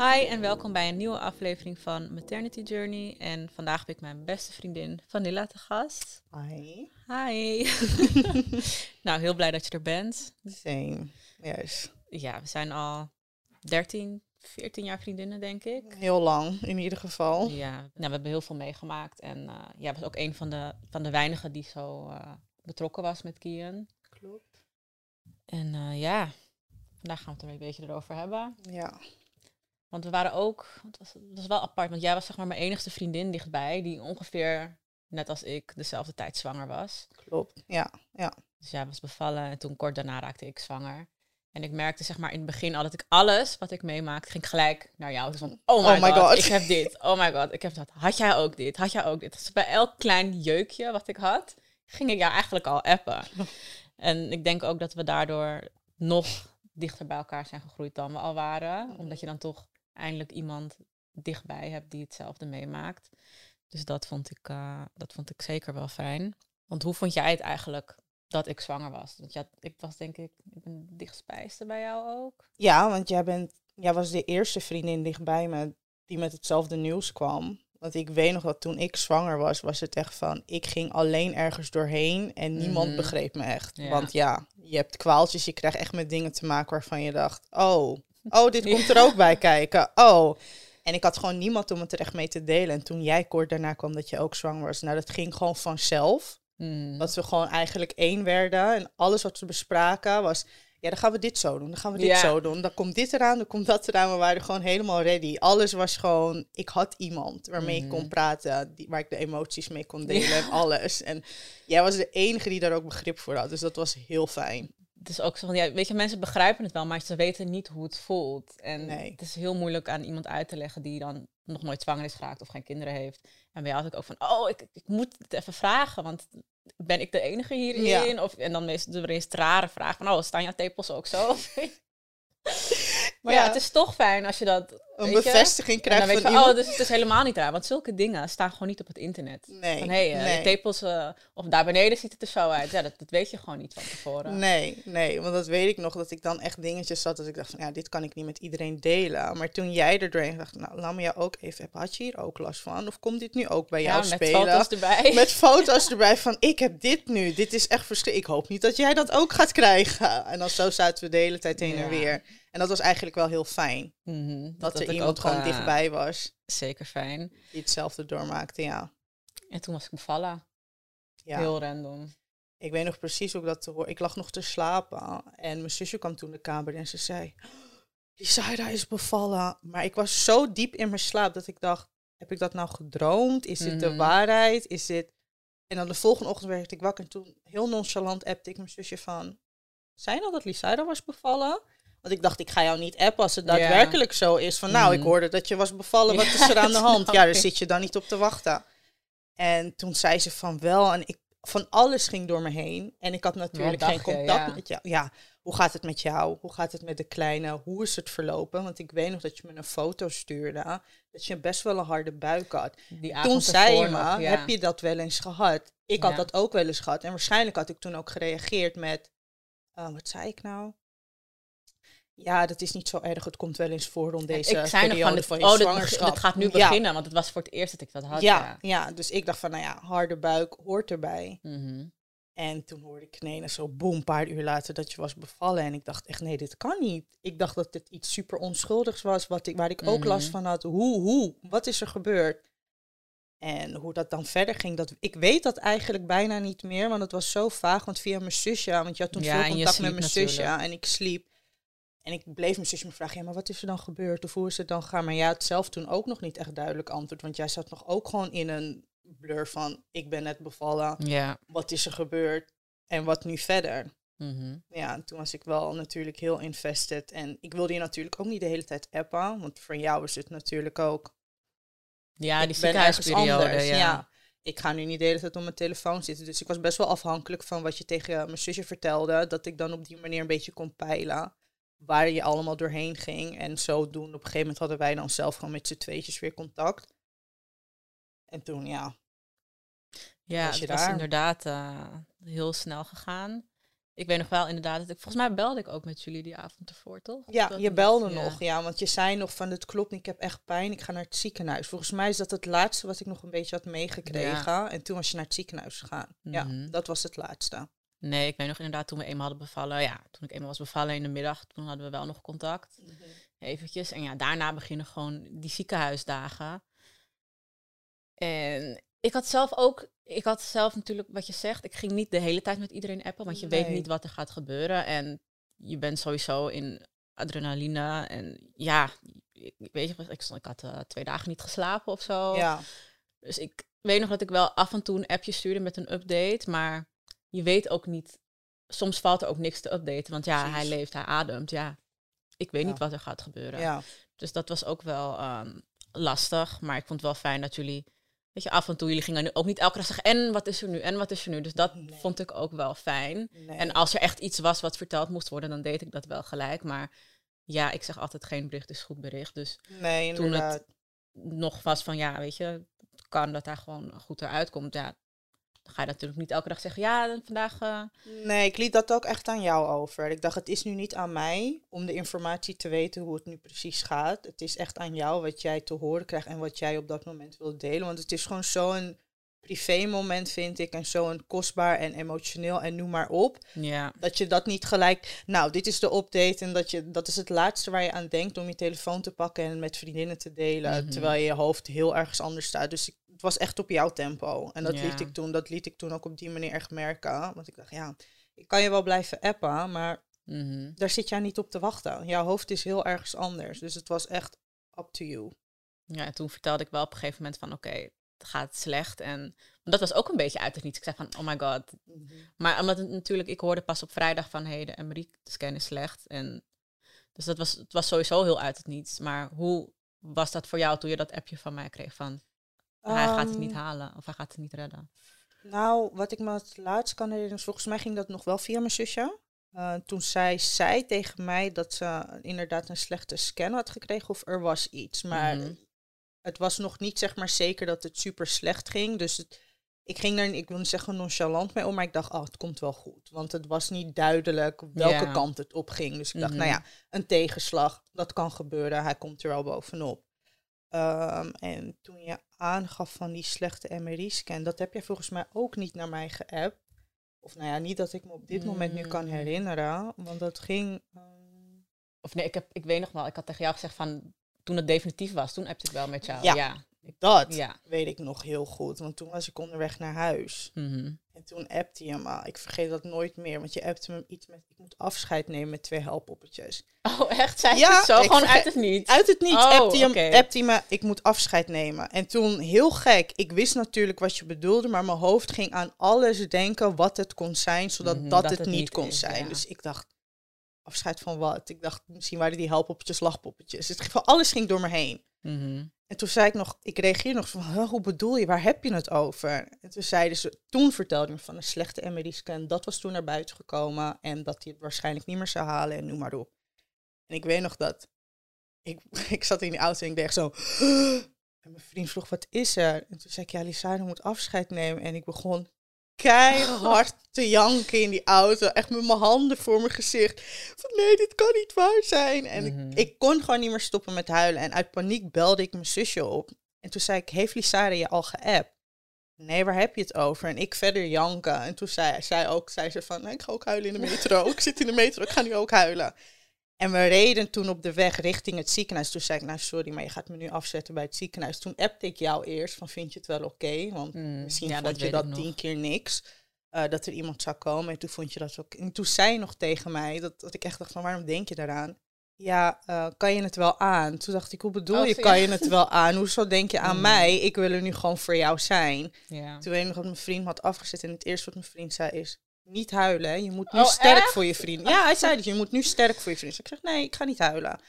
Hi en welkom bij een nieuwe aflevering van Maternity Journey. En vandaag heb ik mijn beste vriendin Vanilla te gast. Hi. Hi. nou, heel blij dat je er bent. Same. Yes. Ja, we zijn al 13, 14 jaar vriendinnen, denk ik. Heel lang, in ieder geval. Ja, nou, we hebben heel veel meegemaakt. En uh, ja, was ook een van de, van de weinigen die zo uh, betrokken was met Kian. Klopt. En uh, ja, vandaag gaan we het er een beetje erover hebben. Ja. Want we waren ook, het was, het was wel apart, want jij was zeg maar mijn enigste vriendin dichtbij, die ongeveer, net als ik, dezelfde tijd zwanger was. Klopt, ja, ja. Dus jij was bevallen en toen kort daarna raakte ik zwanger. En ik merkte zeg maar in het begin al dat ik alles wat ik meemaakte, ging gelijk naar jou. Dus van, oh my, oh my god, god, ik heb dit. Oh my god, ik heb dat. Had jij ook dit? Had jij ook dit? Dus bij elk klein jeukje wat ik had, ging ik jou eigenlijk al appen. en ik denk ook dat we daardoor nog dichter bij elkaar zijn gegroeid dan we al waren. Omdat je dan toch eindelijk iemand dichtbij hebt die hetzelfde meemaakt. Dus dat vond ik, uh, dat vond ik zeker wel fijn. Want hoe vond jij het eigenlijk dat ik zwanger was? Want ja, ik was denk ik, ik ben dichtstbijste bij jou ook. Ja, want jij, bent, jij was de eerste vriendin dichtbij me die met hetzelfde nieuws kwam. Want ik weet nog dat toen ik zwanger was, was het echt van, ik ging alleen ergens doorheen en niemand mm. begreep me echt. Ja. Want ja, je hebt kwaaltjes, je krijgt echt met dingen te maken waarvan je dacht, oh, Oh, dit komt er ook bij kijken. Oh. En ik had gewoon niemand om het er echt mee te delen. En toen jij kort daarna kwam dat je ook zwanger was, nou, dat ging gewoon vanzelf. Mm. Dat we gewoon eigenlijk één werden. En alles wat we bespraken was, ja, dan gaan we dit zo doen, dan gaan we dit zo doen. Dan komt dit eraan, dan komt dat eraan. We waren gewoon helemaal ready. Alles was gewoon, ik had iemand waarmee ik kon praten, die, waar ik de emoties mee kon delen en alles. En jij was de enige die daar ook begrip voor had. Dus dat was heel fijn. Het is ook zo van, ja, weet je, mensen begrijpen het wel, maar ze weten niet hoe het voelt. En Nee. het is heel moeilijk aan iemand uit te leggen die dan nog nooit zwanger is geraakt of geen kinderen heeft. En bij jou had ik ook van, oh, ik, ik moet het even vragen, want ben ik de enige hierin? Ja. Of, en dan is er eens een rare vraag van, oh, staan jouw tepels ook zo? maar Ja. ja, het is toch fijn als je dat, Een bevestiging krijgt van van, iemand. oh, dus het is helemaal niet raar. Want zulke dingen staan gewoon niet op het internet. Nee, Van, hé, hey, eh, nee. tepels, eh, of daar beneden ziet het er zo uit. Ja, dat, dat weet je gewoon niet van tevoren. Nee, nee, want dat weet ik nog, dat ik dan echt dingetjes zat, dat ik dacht van, ja, dit kan ik niet met iedereen delen. Maar toen jij er doorheen dacht, nou, laat me jou ook even hebben. Had je hier ook last van? Of komt dit nu ook bij jou Ja, met spelen? foto's erbij. Met foto's erbij van, ik heb dit nu, dit is echt verschrikkelijk. Ik hoop niet dat jij dat ook gaat krijgen. En dan zo zaten we de hele tijd heen en weer. En dat was eigenlijk wel heel fijn, Mhm, dat, er iemand ook, gewoon eh, dichtbij was, Zeker fijn. die hetzelfde doormaakte, ja. En toen was ik bevallen. ja. Heel random. Ik weet nog precies hoe ik dat te horen. Ik lag nog te slapen en mijn zusje kwam toen de kamer en ze zei: Die Zaira is bevallen. Maar ik was zo diep in mijn slaap dat ik dacht: Heb ik dat nou gedroomd? Is dit de Mhm. waarheid? Is dit. En dan de volgende ochtend werd ik wakker en toen heel nonchalant appte ik mijn zusje van... Zijn al dat Lisaira was bevallen? Want ik dacht, ik ga jou niet appen als het daadwerkelijk zo is. Van nou, ik Mhm. hoorde dat je was bevallen. Wat is er aan de hand? Ja, daar zit je dan niet op te wachten. En toen zei ze van wel. En ik, van alles ging door me heen. En ik had natuurlijk geen je? contact Ja. met jou. Ja, hoe gaat het met jou? Hoe gaat het met de kleine? Hoe is het verlopen? Want ik weet nog dat je me een foto stuurde. Dat je best wel een harde buik had. Die Toen zei je me, nog, ja. heb je dat wel eens gehad? Ik had dat ook wel eens gehad. En waarschijnlijk had ik toen ook gereageerd met... eh, wat zei ik nou? Ja, dat is niet zo erg. Het komt wel eens voor rond deze ik zei nog periode van, dit, van je oh, zwangerschap. dit gaat nu Ja. beginnen, want het was voor het eerst dat ik dat had. Ja, ja, dus ik dacht van, nou ja, harde buik hoort erbij. Mhm. En toen hoorde ik ineens zo boem, een paar uur later dat je was bevallen. En ik dacht echt, nee, dit kan niet. Ik dacht dat dit iets super onschuldigs was, wat ik, waar ik ook Mhm. last van had. Hoe, hoe, wat is er gebeurd? En hoe dat dan verder ging, dat, ik weet dat eigenlijk bijna niet meer, want het was zo vaag. Want via mijn zusje, want je had toen Ja, veel contact met mijn zusje en ik sliep. En ik bleef mijn zusje me vragen, ja, maar wat is er dan gebeurd? Of hoe is het dan gegaan? Maar jij had zelf toen ook nog niet echt duidelijk antwoord. Want jij zat nog ook gewoon in een blur van, ik ben net bevallen Ja. wat is er gebeurd en wat nu verder. Mhm. Ja, en toen was ik wel natuurlijk heel invested. En ik wilde je natuurlijk ook niet de hele tijd appen, want voor jou is het natuurlijk ook. Ja, die ziekenhuisperiode. anders, Ja. Ik ga nu niet de hele tijd op mijn telefoon zitten. Dus ik was best wel afhankelijk van wat je tegen mijn zusje vertelde. Dat ik dan op die manier een beetje kon peilen waar je allemaal doorheen ging. En zodoende, op een gegeven moment hadden wij dan zelf gewoon met z'n tweetjes weer contact. En toen, ja, Ja, het was inderdaad uh, heel snel gegaan. Ik weet nog wel inderdaad dat ik, volgens mij belde ik ook met jullie die avond ervoor, toch? Ja, je belde nog, ja. Want je zei nog van, het klopt niet, ik heb echt pijn, ik ga naar het ziekenhuis. Volgens mij is dat het laatste wat ik nog een beetje had meegekregen. En toen was je naar het ziekenhuis gegaan. Ja, mhm. dat was het laatste. Nee, ik weet nog inderdaad toen we eenmaal hadden bevallen. Ja, toen ik eenmaal was bevallen in de middag, toen hadden we wel nog contact. Mm Eventjes. En ja, daarna beginnen gewoon die ziekenhuisdagen. En ik had zelf ook, ik had zelf natuurlijk wat je zegt, ik ging niet de hele tijd met iedereen appen, want je weet niet wat er gaat gebeuren. En je bent sowieso in adrenaline. En ja, ik, weet je, ik, ik had uh, twee dagen niet geslapen of zo. Ja. Dus ik weet nog dat ik wel af en toe een appje stuurde met een update, maar je weet ook niet, soms valt er ook niks te updaten, want ja, hij leeft, hij ademt, ja. Ik weet niet wat er gaat gebeuren. Ja. Dus dat was ook wel um, lastig, maar ik vond het wel fijn dat jullie Weet je, af en toe, jullie gingen ook niet elke dag zeggen, en wat is er nu, en wat is er nu. Dus dat vond ik ook wel fijn. En als er echt iets was wat verteld moest worden, dan deed ik dat wel gelijk. Maar ja, ik zeg altijd, geen bericht is goed bericht. Dus nee, toen het nog was van, ja, weet je, het kan dat daar gewoon goed eruit komt. Ja, ga je natuurlijk niet elke dag zeggen, ja, vandaag... Uh... Nee, ik liet dat ook echt aan jou over. Ik dacht, het is nu niet aan mij om de informatie te weten hoe het nu precies gaat. Het is echt aan jou wat jij te horen krijgt en wat jij op dat moment wilt delen. Want het is gewoon zo'n privé moment, vind ik. En zo'n kostbaar en emotioneel en noem maar op. Ja. Dat je dat niet gelijk, nou, dit is de update. En dat, je, dat is het laatste waar je aan denkt om je telefoon te pakken en met vriendinnen te delen. Mhm. Terwijl je hoofd heel ergens anders staat. Dus ik het was echt op jouw tempo. En dat liet ik toen, dat liet ik toen ook op die manier echt merken. Want ik dacht, ja, ik kan je wel blijven appen, maar mhm. daar zit jij niet op te wachten. Jouw hoofd is heel ergens anders. Dus het was echt up to you. Ja, en toen vertelde ik wel op een gegeven moment van, oké, het gaat slecht. En dat was ook een beetje uit het niets. Ik zei van, oh my god. Mhm. Maar omdat het natuurlijk, ik hoorde pas op vrijdag van, hé, hey, de MRI-scan is slecht. En dus dat was, het was sowieso heel uit het niets. Maar hoe was dat voor jou toen je dat appje van mij kreeg van, hij gaat het niet ehm, halen of hij gaat het niet redden. Nou, wat ik me het laatst kan herinneren, volgens mij ging dat nog wel via mijn zusje. Uh, toen zij zei tegen mij dat ze inderdaad een slechte scan had gekregen of er was iets. Maar mhm. het was nog niet zeg maar zeker dat het super slecht ging. Dus het, ik ging er, ik wil niet zeggen nonchalant mee om, maar ik dacht, oh, het komt wel goed. Want het was niet duidelijk welke kant het op ging. Dus ik dacht, nou mhm. ja, een tegenslag, dat kan gebeuren. Hij komt er wel bovenop. Um, en toen je aangaf van die slechte MRI-scan, dat heb je volgens mij ook niet naar mij geappt. Of nou ja, niet dat ik me op dit moment nu kan mm. herinneren, want dat ging... Um... Of nee, ik, heb, ik weet nog wel, ik had tegen jou gezegd van, toen het definitief was, toen appte ik wel met jou. Ja, ja. Dat ja. weet ik nog heel goed, want toen was ik onderweg naar huis. Mm en toen appte je maar ik vergeet dat nooit meer, want je appte me iets met, ik moet afscheid nemen met twee helpoppetjes. Oh, echt? Zei ja, zo? Gewoon uit het niet? Uit het niet. Oh, appte, je, appte me, ik moet afscheid nemen. En toen, heel gek, ik wist natuurlijk wat je bedoelde, maar mijn hoofd ging aan alles denken wat het kon zijn, zodat mhm, dat, het, niet kon zijn. Dus ik dacht, afscheid van wat? Ik dacht, misschien waren die helpoppetjes lachpoppetjes. Het, van alles ging door me heen. Mm en toen zei ik nog, ik reageerde nog van, hoe bedoel je, waar heb je het over? En toen zeiden ze, toen vertelde me van een slechte MRI-scan, dat was toen naar buiten gekomen en dat hij het waarschijnlijk niet meer zou halen en noem maar op. En ik weet nog dat, ik, ik zat in die auto en ik dacht zo, en mijn vriend vroeg, wat is er? En toen zei ik, ja, Lisa, moet afscheid nemen. En ik begon keihard te janken in die auto. Echt met mijn handen voor mijn gezicht. Van nee, dit kan niet waar zijn. En ik, mhm. ik, kon gewoon niet meer stoppen met huilen. En uit paniek belde ik mijn zusje op. En toen zei ik, heeft Lisara je al geappt? Nee, waar heb je het over? En ik verder janken. En toen zei zij ook, zei ze van, ik ga ook huilen in de metro. ik zit in de metro, ik ga nu ook huilen. En we reden toen op de weg richting het ziekenhuis. Toen zei ik, nou sorry, maar je gaat me nu afzetten bij het ziekenhuis. Toen appte ik jou eerst van, vind je het wel oké? Want mm, misschien ja, vond je dat tien keer niks. Uh, dat er iemand zou komen. En toen vond je dat ook. En toen zei je nog tegen mij, dat, dat ik echt dacht van, waarom denk je daaraan? Ja, uh, kan je het wel aan? Toen dacht ik, hoe bedoel oh, je, kan je het wel aan? Hoezo denk je aan mm. mij? Ik wil er nu gewoon voor jou zijn. Toen weet ik nog dat mijn vriend me had afgezet. En het eerste wat mijn vriend zei is, niet huilen. Je moet nu oh, sterk voor je vriend. Ja, hij zei dat je moet nu sterk voor je vriend. Dus ik zeg, nee, ik ga niet huilen.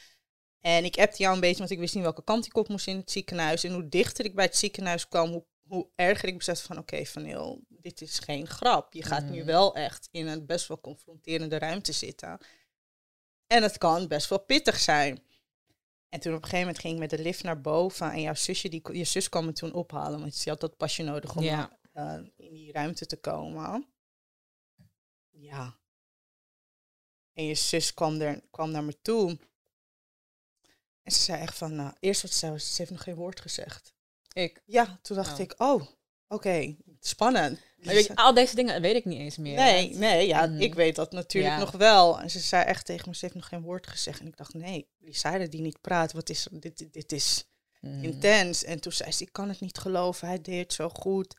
En ik appte jou een beetje, want ik wist niet welke kant ik op moest in het ziekenhuis. En hoe dichter ik bij het ziekenhuis kwam, hoe, hoe erger ik besefte van, oké, Van Heel, dit is geen grap. Je gaat nu mm. wel echt in een best wel confronterende ruimte zitten. En het kan best wel pittig zijn. En toen op een gegeven moment ging ik met de lift naar boven. En jouw zusje, die, je zus kwam me toen ophalen. Want ze had dat pasje nodig om eh, in die ruimte te komen. Ja. En je zus kwam, er, kwam naar me toe. En ze zei echt van, nou, eerst wat ze zei was, ze heeft nog geen woord gezegd. Ik? Ja, toen dacht oh. ik, oh, oké, spannend. Maar weet je, al deze dingen weet ik niet eens meer. Nee, nee, ja, mhm. ik weet dat natuurlijk nog wel. En ze zei echt tegen me, ze heeft nog geen woord gezegd. En ik dacht, nee, die zeiden die niet praat. Wat is dit? Dit is mhm. intens. En toen zei ze, ik kan het niet geloven, hij deed zo goed.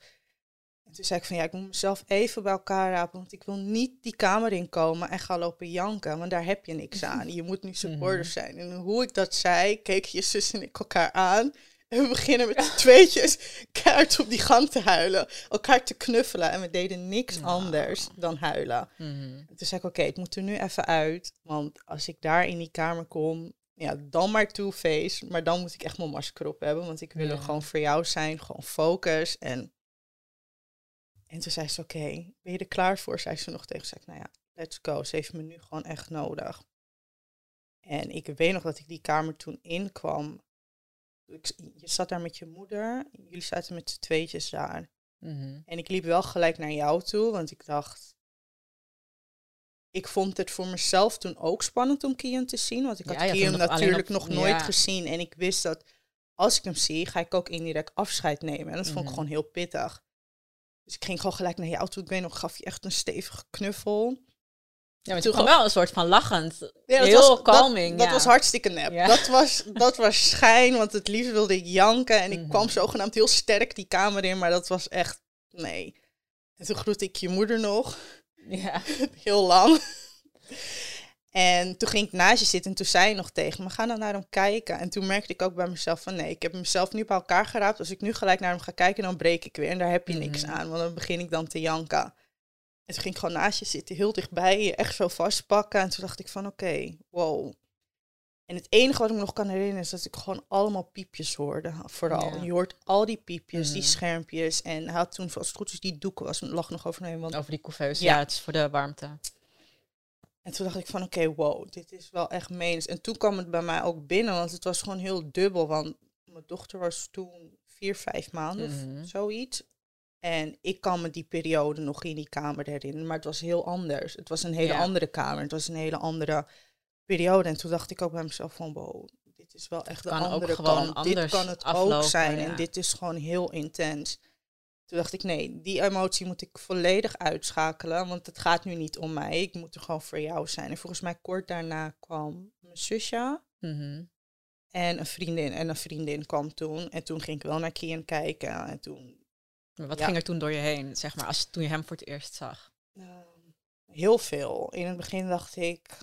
En toen zei ik van, ja, ik moet mezelf even bij elkaar rapen, want ik wil niet die kamer inkomen en gaan lopen janken, want daar heb je niks aan. Je moet nu supporter mhm. zijn. En hoe ik dat zei, keek je zus en ik elkaar aan. En we beginnen met z'n tweetjes kaart op die gang te huilen. Elkaar te knuffelen. En we deden niks anders dan huilen. Mm Toen zei ik, oké, ik moet er nu even uit. Want als ik daar in die kamer kom, ja, dan maar two-face. Maar dan moet ik echt mijn masker op hebben. Want ik wil er gewoon voor jou zijn. Gewoon focus. En, en toen zei ze, oké, ben je er klaar voor? Zei ze nog tegen. Zei ik, nou ja, let's go. Ze heeft me nu gewoon echt nodig. En ik weet nog dat ik die kamer toen inkwam je zat daar met je moeder, jullie zaten met z'n tweetjes daar. Mhm. En ik liep wel gelijk naar jou toe, want ik dacht, ik vond het voor mezelf toen ook spannend om Kian te zien. Want ik had ja, Kian natuurlijk nog nooit gezien. En ik wist dat als ik hem zie, ga ik ook indirect afscheid nemen. En dat vond ik mhm. gewoon heel pittig. Dus ik ging gewoon gelijk naar jou toe. Ik weet nog, gaf je echt een stevige knuffel. Ja, maar toen wel een soort van lachend. heel was, calming. Dat, was hartstikke nep. Dat, was, dat was schijn, want het liefst wilde ik janken. En ik mm kwam zogenaamd heel sterk die kamer in, maar dat was echt, nee. En toen groette ik je moeder nog. Ja. heel lang. En toen ging ik naast je zitten en toen zei je nog tegen me, ga dan naar hem kijken. En toen merkte ik ook bij mezelf van nee, ik heb mezelf nu bij elkaar geraapt. Als ik nu gelijk naar hem ga kijken, dan breek ik weer. En daar heb je niks mhm. aan, want dan begin ik dan te janken. En toen ging ik gewoon naast je zitten, heel dichtbij je, echt zo vastpakken. En toen dacht ik van oké, wow. En het enige wat ik me nog kan herinneren is dat ik gewoon allemaal piepjes hoorde. Vooral. Je hoort al die piepjes, die mhm. schermpjes. En hij had toen, als het goed is, die doeken was, lag nog overheen. Want... Over die couveuse, ja. het is voor de warmte. En toen dacht ik van oké, wow, dit is wel echt menens. En toen kwam het bij mij ook binnen, want het was gewoon heel dubbel. Want mijn dochter was toen vier, vijf maanden of mhm. zoiets. En ik kan me die periode nog in die kamer herinneren, maar het was heel anders. Het was een hele andere kamer, het was een hele andere periode. En toen dacht ik ook bij mezelf van, wow, dit is wel echt de andere kant. Dit kan het ook zijn en dit is gewoon heel intens. Toen dacht ik, nee, die emotie moet ik volledig uitschakelen, want het gaat nu niet om mij. Ik moet er gewoon voor jou zijn. En volgens mij kort daarna kwam mijn zusje mhm. en een vriendin. En een vriendin kwam toen. En toen ging ik wel naar Kian kijken. En toen wat ging er toen door je heen, zeg maar, als, toen je hem voor het eerst zag? Ehm, heel veel. In het begin dacht ik...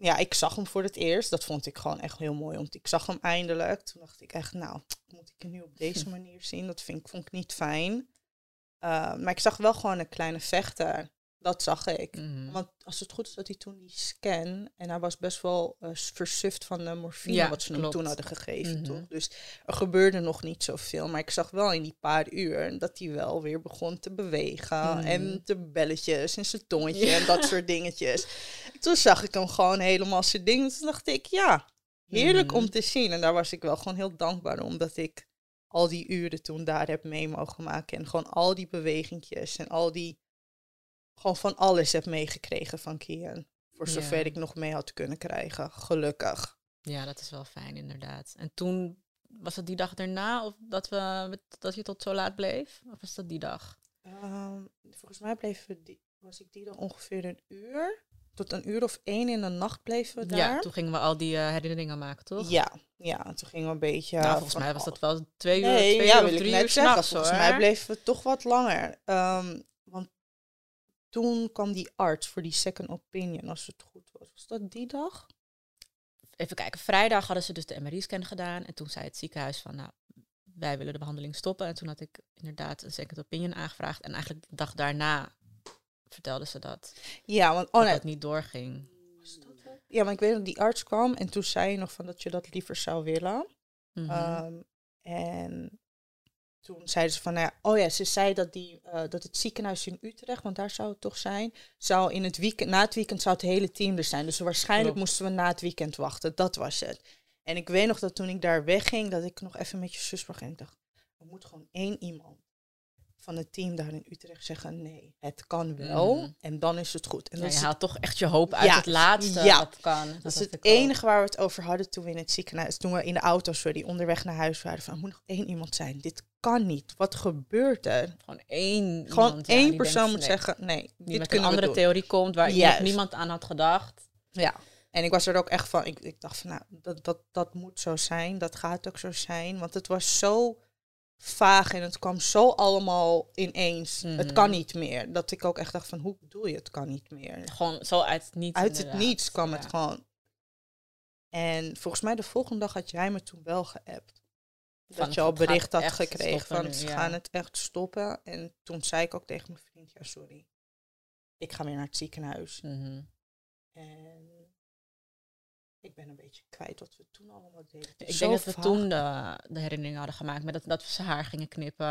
Ja, ik zag hem voor het eerst. Dat vond ik gewoon echt heel mooi. Want ik zag hem eindelijk. Toen dacht ik echt, nou, moet ik hem nu op deze manier zien? Dat vind ik, vond ik niet fijn. Ehm, maar ik zag wel gewoon een kleine vechter. Dat zag ik. Mhm. Want als het goed is dat hij toen die scan... en hij was best wel uh, versuft van de morfine wat ze hem toen hadden gegeven, mhm. toch? Dus er gebeurde nog niet zoveel. Maar ik zag wel in die paar uur dat hij wel weer begon te bewegen. Mhm. En de belletjes en zijn tongetje en dat soort dingetjes. Toen zag ik hem gewoon helemaal zijn ding. Toen dacht ik, ja, heerlijk om te zien. En daar was ik wel gewoon heel dankbaar om. Dat ik al die uren toen daar heb mee mogen maken. En gewoon al die bewegingjes en al die gewoon van alles heb meegekregen van Kian. Voor zover ik nog mee had kunnen krijgen. Gelukkig. Ja, dat is wel fijn inderdaad. En toen was het die dag erna of dat, we, dat je tot zo laat bleef? Of was dat die dag? Um, volgens mij bleef die, was ik die dan ongeveer een uur. Tot een uur of één in de nacht bleven we daar. Ja, toen gingen we al die uh, herinneringen maken, toch? Ja, ja, toen gingen we een beetje... Nou, volgens mij was dat wel twee uur, nee, twee ja, uur of drie uur zeggen, Volgens mij bleven we toch wat langer. Um, want toen kwam die arts voor die second opinion, als het goed was. Was dat die dag? Even kijken, vrijdag hadden ze dus de MRI-scan gedaan. En toen zei het ziekenhuis van, nou, wij willen de behandeling stoppen. En toen had ik inderdaad een second opinion aangevraagd. En eigenlijk de dag daarna vertelde ze dat. Ja, want oh, dat het niet doorging. Ja, maar ik weet dat die arts kwam en toen zei je nog van dat je dat liever zou willen. Mhm. Ehm, en toen zeiden ze van, nou ja, oh ja, ze zei dat, die, uh, dat het ziekenhuis in Utrecht, want daar zou het toch zijn, zou in het weekend, na het weekend zou het hele team er zijn. Dus waarschijnlijk moesten we na het weekend wachten. Dat was het. En ik weet nog dat toen ik daar wegging, dat ik nog even met je zus sprak en ik dacht, er moet gewoon één iemand van het team daar in Utrecht zeggen: nee, het kan wel. Mm. En dan is het goed. En ja, je haalt toch echt je hoop uit het laatste ja. wat kan. Dat, dat is het enige waar we het over hadden toen we in het ziekenhuis, toen we in de auto, sorry, onderweg naar huis waren. Van, er moet nog één iemand zijn. Dit kan niet. Wat gebeurt er? Gewoon één Gewoon iemand, één persoon moet zeggen: nee, die dit met een andere theorie komt waar Juist. niemand aan had gedacht. Ja. En ik was er ook echt van, ik, ik dacht van, nou, dat, dat, dat moet zo zijn, dat gaat ook zo zijn. Want het was zo vaag en het kwam zo allemaal ineens. Het Mhm. kan niet meer. Dat ik ook echt dacht van, hoe bedoel je, het kan niet meer? Gewoon zo uit het niets. Uit het niets kwam het gewoon. En volgens mij de volgende dag had jij me toen wel geappt. Van, Dat je al bericht had gekregen van, nu, ze ja. gaan het echt stoppen. En toen zei ik ook tegen mijn vriend, ja sorry, ik ga weer naar het ziekenhuis. Mhm. En ik ben een beetje kwijt wat we toen allemaal deden. Ik zo denk dat we toen de, de herinnering hadden gemaakt met dat, dat we zijn haar gingen knippen.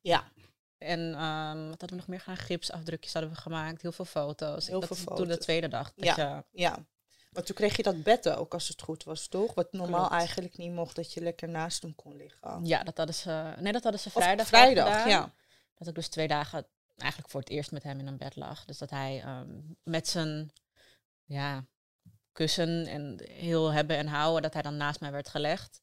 Ja, En ehm, wat hadden we nog meer gedaan? Gipsafdrukjes hadden we gemaakt, heel veel foto's. Heel dat veel is Toen de foto's. tweede dag. Dat Ja. je, ja. Maar toen kreeg je dat bed ook, als het goed was, toch? Wat normaal Klopt. eigenlijk niet mocht, dat je lekker naast hem kon liggen. ja, dat hadden ze. Nee, dat hadden ze Of vrijdag. al vrijdag, gedaan. ja. Dat ik dus twee dagen eigenlijk voor het eerst met hem in een bed lag. Dus dat hij ehm, met zijn ja, kussen en heel hebben en houden, dat hij dan naast mij werd gelegd.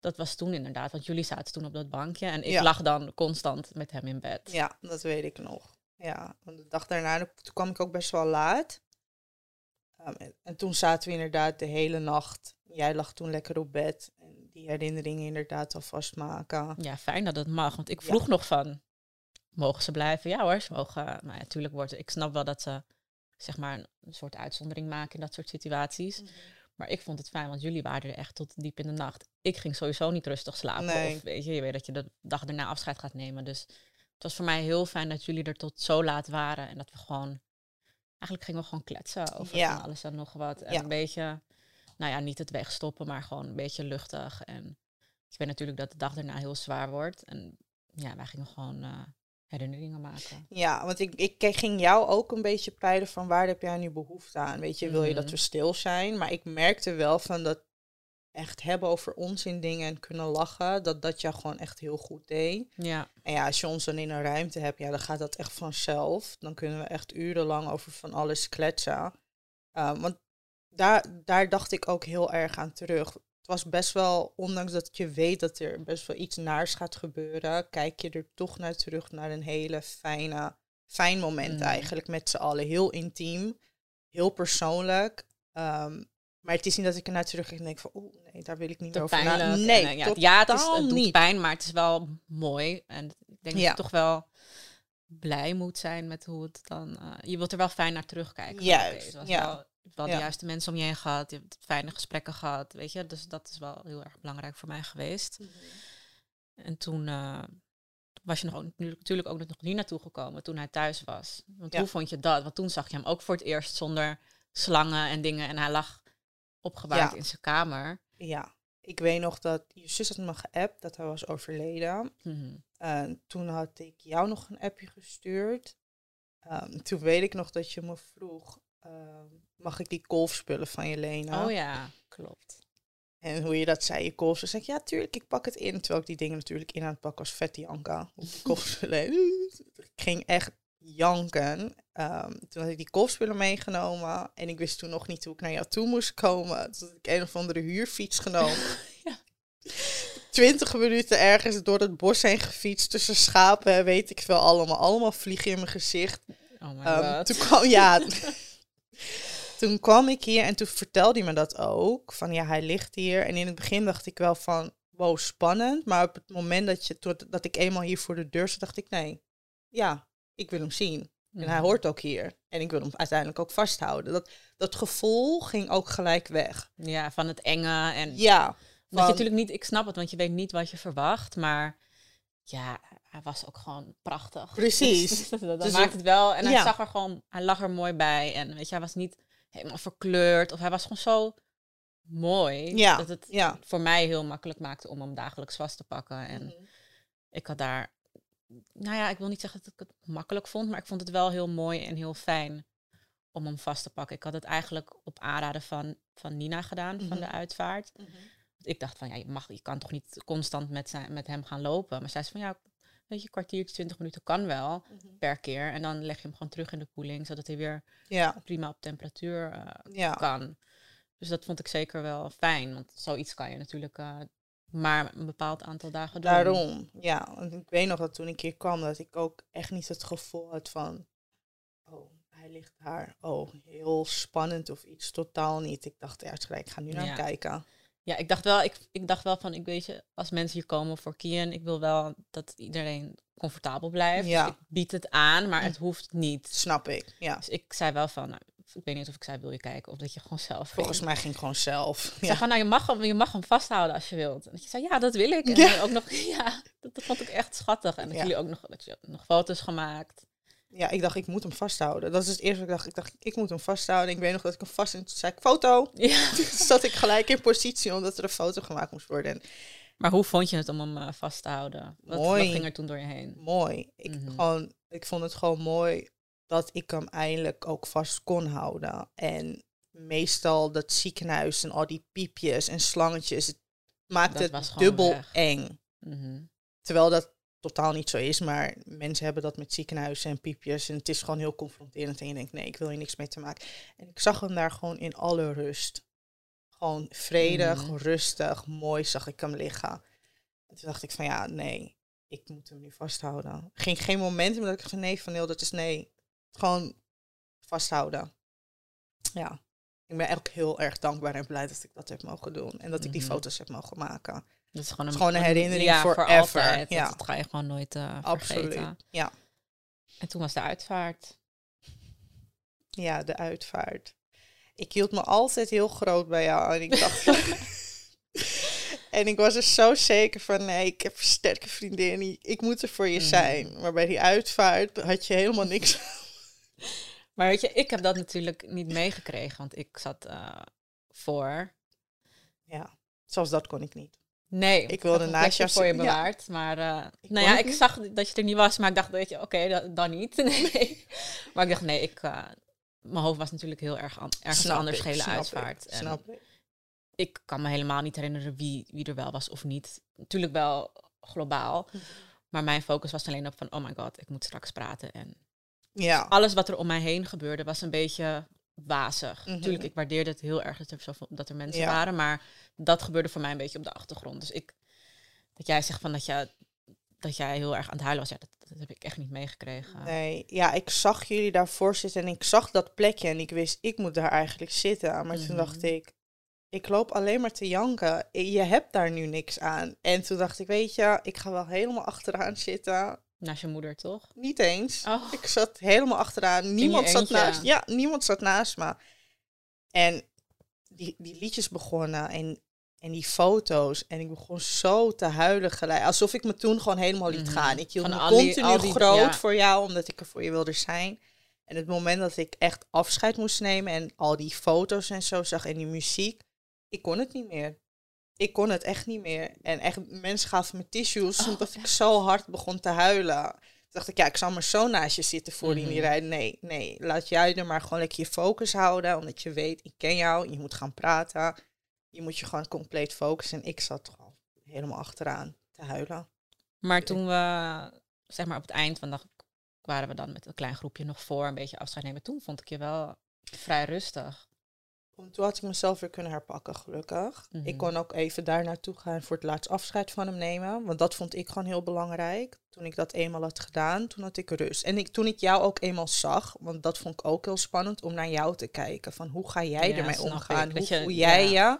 Dat was toen inderdaad, want jullie zaten toen op dat bankje en ik Ja. lag dan constant met hem in bed. Ja, dat weet ik nog. Ja, want de dag daarna toen kwam ik ook best wel laat. Ehm, en, en toen zaten we inderdaad de hele nacht. Jij lag toen lekker op bed. En die herinneringen inderdaad al vastmaken. Ja, fijn dat het mag. Want ik Ja. vroeg nog van, mogen ze blijven? Ja hoor, ze mogen. Nou ja, natuurlijk wordt Ik snap wel dat ze, zeg maar, een, soort uitzondering maken in dat soort situaties. Maar ik vond het fijn, want jullie waren er echt tot diep in de nacht. Ik ging sowieso niet rustig slapen. Nee. Of weet je, je weet dat je de dag erna afscheid gaat nemen. Dus het was voor mij heel fijn dat jullie er tot zo laat waren. En dat we gewoon, eigenlijk gingen we gewoon kletsen over Ja. alles en nog wat. En Ja. een beetje, nou ja, niet het wegstoppen, maar gewoon een beetje luchtig. En ik weet natuurlijk dat de dag daarna heel zwaar wordt. En ja, wij gingen gewoon eh, herinneringen maken. Ja, want ik, ik ging jou ook een beetje peilen van waar heb jij nu behoefte aan? Weet je, wil je dat Mhm. we stil zijn? Maar ik merkte wel van dat echt hebben over ons in dingen en kunnen lachen, dat dat jou gewoon echt heel goed deed. Ja, En ja, als je ons dan in een ruimte hebt, ja, dan gaat dat echt vanzelf. Dan kunnen we echt urenlang over van alles kletsen. Um, want daar, daar dacht ik ook heel erg aan terug. Was best wel, ondanks dat je weet dat er best wel iets naars gaat gebeuren, kijk je er toch naar terug naar een hele fijne, fijn moment Mm. eigenlijk met z'n allen. Heel intiem, heel persoonlijk. Um, maar het is niet dat ik er naar terug en denk van, oeh, nee, daar wil ik niet over na. En, Nee, eh, ja, het- ja, het, is, het doet niet. pijn, maar het is wel mooi. En ik denk dat Ja. je toch wel blij moet zijn met hoe het dan... eh, je wilt er wel fijn naar terugkijken. Juist, oké, het was ja. wel, hebt wel Ja. de juiste mensen om je heen gehad. Je hebt fijne gesprekken gehad, weet je. Dus dat is wel heel erg belangrijk voor mij geweest. En toen eh, was je nog ook, natuurlijk- ook nog niet naartoe gekomen toen hij thuis was. Want Ja. hoe vond je dat? Want toen zag je hem ook voor het eerst zonder slangen en dingen. En hij lag opgebaard Ja. in zijn kamer. Ja, ik weet nog dat je zus had me geappt dat hij was overleden. Mhm. En toen had ik jou nog een appje gestuurd. Ehm, toen weet ik nog dat je me vroeg, ehm, mag ik die golfspullen van je lenen? Oh ja, klopt. En hoe je dat zei, je golfspullen. Zeg ik, ja, tuurlijk, ik pak het in. Terwijl ik die dingen natuurlijk in aan het pakken was. Vet Anka. Ik ging echt janken. Ehm, toen had ik die golfspullen meegenomen. En ik wist toen nog niet hoe ik naar jou toe moest komen. Toen had ik een of andere huurfiets genomen. Ja. Twintig minuten ergens door het bos heen gefietst. Tussen schapen, weet ik veel allemaal. Allemaal vliegen in mijn gezicht. Oh my Ehm, god. toen kwam, ja, toen kwam ik hier en toen vertelde hij me dat ook. Van ja, hij ligt hier. En in het begin dacht ik wel van, wow, spannend. Maar op het moment dat, je, tot- dat ik eenmaal hier voor de deur zat, dacht ik, nee, ja, ik wil hem zien. En hij Mhm. hoort ook hier. En ik wil hem uiteindelijk ook vasthouden. Dat, dat gevoel ging ook gelijk weg. Ja, van het enge. En Ja. dat je natuurlijk niet, ik snap het, want je weet niet wat je verwacht. Maar ja, hij was ook gewoon prachtig. Precies. Dus dat dat Dus maakt het wel. En hij ja. zag er gewoon, hij lag er mooi bij. En weet je, hij was niet helemaal verkleurd. Of hij was gewoon zo mooi. Ja, Dat het ja. voor mij heel makkelijk maakte om hem dagelijks vast te pakken. En Mhm. ik had daar, nou ja, ik wil niet zeggen dat ik het makkelijk vond, maar ik vond het wel heel mooi en heel fijn om hem vast te pakken. Ik had het eigenlijk op aanraden van, van Nina gedaan, van Mhm. de uitvaart. Ik dacht van, ja, je, mag, je kan toch niet constant met, zijn, met hem gaan lopen. Maar zij zei van, ja, weet je, kwartiertje, 20 minuten kan wel mhm. per keer. En dan leg je hem gewoon terug in de koeling, zodat hij weer ja. prima op temperatuur uh, ja. kan. Dus dat vond ik zeker wel fijn, want zoiets kan je natuurlijk uh, maar een bepaald aantal dagen doen. Daarom, ja. Want ik weet nog dat toen ik hier kwam, dat ik ook echt niet het gevoel had van, oh, hij ligt daar. Oh, heel spannend of iets. Totaal niet. Ik dacht, ja, gelijk, ik ga nu naar ja. kijken. Ja, ik dacht wel, ik, ik dacht wel van, ik weet je, als mensen hier komen voor Kian, ik wil wel dat iedereen comfortabel blijft. Ja. Dus ik bied het aan, maar het hoeft niet. Snap ik, ja. Dus ik zei wel van, nou, ik weet niet of ik zei, wil je kijken? Of dat je gewoon zelf Volgens mij ging gewoon zelf. Ik zei van, nou, je mag, hem, je mag hem vasthouden als je wilt. En dat je zei, ja, dat wil ik. En ja. ook nog, ja, dat, dat, vond ik echt schattig. En dat jullie ook nog, dat je nog foto's gemaakt. Ja, ik dacht, ik moet hem vasthouden. Dat is het eerste wat ik dacht. Ik dacht, ik moet hem vasthouden. Ik weet nog dat ik hem vast... En toen zei ik, foto. Ja. toen zat ik gelijk in positie, omdat er een foto gemaakt moest worden. Maar hoe vond je het om hem uh, vast te houden? Wat, mooi. wat ging er toen door je heen? Mooi. Ik, mhm. gewoon, ik vond het gewoon mooi dat ik hem eindelijk ook vast kon houden. En meestal dat ziekenhuis en al die piepjes en slangetjes, het maakt het dubbel eng. Mhm. Terwijl dat totaal niet zo is, maar mensen hebben dat met ziekenhuizen en piepjes en het is gewoon heel confronterend en je denkt, nee, ik wil hier niks mee te maken. En ik zag hem daar gewoon in alle rust. Gewoon vredig, mhm. rustig, mooi zag ik hem liggen. En toen dacht ik van ja, nee, ik moet hem nu vasthouden. Ging geen moment in dat ik van nee, van heel, dat is nee, gewoon vasthouden. Ja. Ik ben ook heel erg dankbaar en blij dat ik dat heb mogen doen. En dat ik die mhm. foto's heb mogen maken. Dat is gewoon een, gewoon een herinnering ja, voor altijd. Ja. Dat ga je gewoon nooit uh, vergeten. Absoluut, ja. En toen was de uitvaart. Ja, de uitvaart. Ik hield me altijd heel groot bij jou. En ik dacht... en ik was er zo zeker van, nee, ik heb een sterke vriendin. Ik moet er voor je mhm. zijn. Maar bij die uitvaart had je helemaal niks maar weet je, ik heb dat natuurlijk niet meegekregen, want ik zat uh, voor. Ja, zoals dat kon ik niet. Nee, ik wilde naast jou voor je bewaard. Maar uh, nou ja, ik zag dat je er niet was, maar ik dacht, weet je, oké, dan niet. nee. Maar ik dacht, nee, ik, uh, mijn hoofd was natuurlijk heel erg an ergens snap anders gele uitvaart. Ik, snap ik. Ik kan me helemaal niet herinneren wie, wie er wel was of niet. Natuurlijk wel globaal. Mhm. Maar mijn focus was alleen op van, oh my god, ik moet straks praten en ja. Alles wat er om mij heen gebeurde was een beetje wazig. Mm Natuurlijk, ik waardeerde het heel erg dat er, zoveel, dat er mensen waren, maar dat gebeurde voor mij een beetje op de achtergrond. Dus ik, dat jij zegt van dat, je, dat jij heel erg aan het huilen was, ja, dat, dat heb ik echt niet meegekregen. Nee, ja, ik zag jullie daarvoor zitten en ik zag dat plekje en ik wist, ik moet daar eigenlijk zitten. Maar toen mhm. dacht ik, ik loop alleen maar te janken. Je hebt daar nu niks aan. En toen dacht ik, weet je, ik ga wel helemaal achteraan zitten. Naast je moeder, toch? Niet eens. Oh. Ik zat helemaal achteraan. Niemand zat naast. Ja, niemand zat naast me. En die, die liedjes begonnen en, en die foto's. En ik begon zo te huilen gelijk. Alsof ik me toen gewoon helemaal liet mhm. gaan. Ik hield me continu die, groot voor jou, omdat ik er voor je wilde zijn. En het moment dat ik echt afscheid moest nemen en al die foto's en zo zag en die muziek, ik kon het niet meer ik kon het echt niet meer. En echt, mensen gaven me tissues, oh, omdat ik zo hard begon te huilen. Toen dacht ik, ja, ik zal maar zo naast je zitten voor die mm rijden. Nee, nee, laat jij er maar gewoon lekker je focus houden. Omdat je weet, ik ken jou, je moet gaan praten. Je moet je gewoon compleet focussen. En ik zat gewoon helemaal achteraan te huilen. Maar toen we, zeg maar op het eind van de dag, waren we dan met een klein groepje nog voor, een beetje afscheid nemen. Toen vond ik je wel vrij rustig toen had ik mezelf weer kunnen herpakken, gelukkig. Ik mhm. kon ook even daar naartoe gaan voor het laatst afscheid van hem nemen. Want dat vond ik gewoon heel belangrijk. Toen ik dat eenmaal had gedaan, toen had ik rust. En ik, toen ik jou ook eenmaal zag, want dat vond ik ook heel spannend om naar jou te kijken. Van hoe ga jij ermee omgaan? Hoe voel jij je?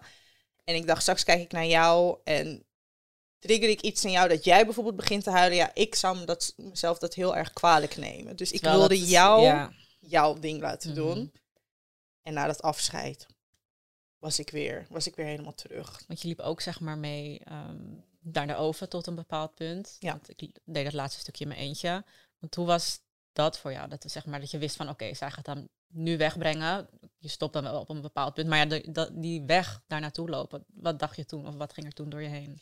En ik dacht, straks kijk ik naar jou en trigger ik iets in jou dat jij bijvoorbeeld begint te huilen. Ja, ik zou dat, mezelf dat heel erg kwalijk nemen. Dus ik wilde jou jouw ding laten mhm. doen. En na dat afscheid was ik weer, was ik weer helemaal terug. Want je liep ook zeg maar mee um, daar naar over tot een bepaald punt. Ja. Want ik deed dat laatste stukje in mijn eentje. Want hoe was dat voor jou? Dat, zeg maar, dat je wist van oké, zij gaat dan nu wegbrengen. Je stopt dan wel op een bepaald punt. Maar ja, de, die weg daar naartoe lopen, wat dacht je toen? Of wat ging er toen door je heen?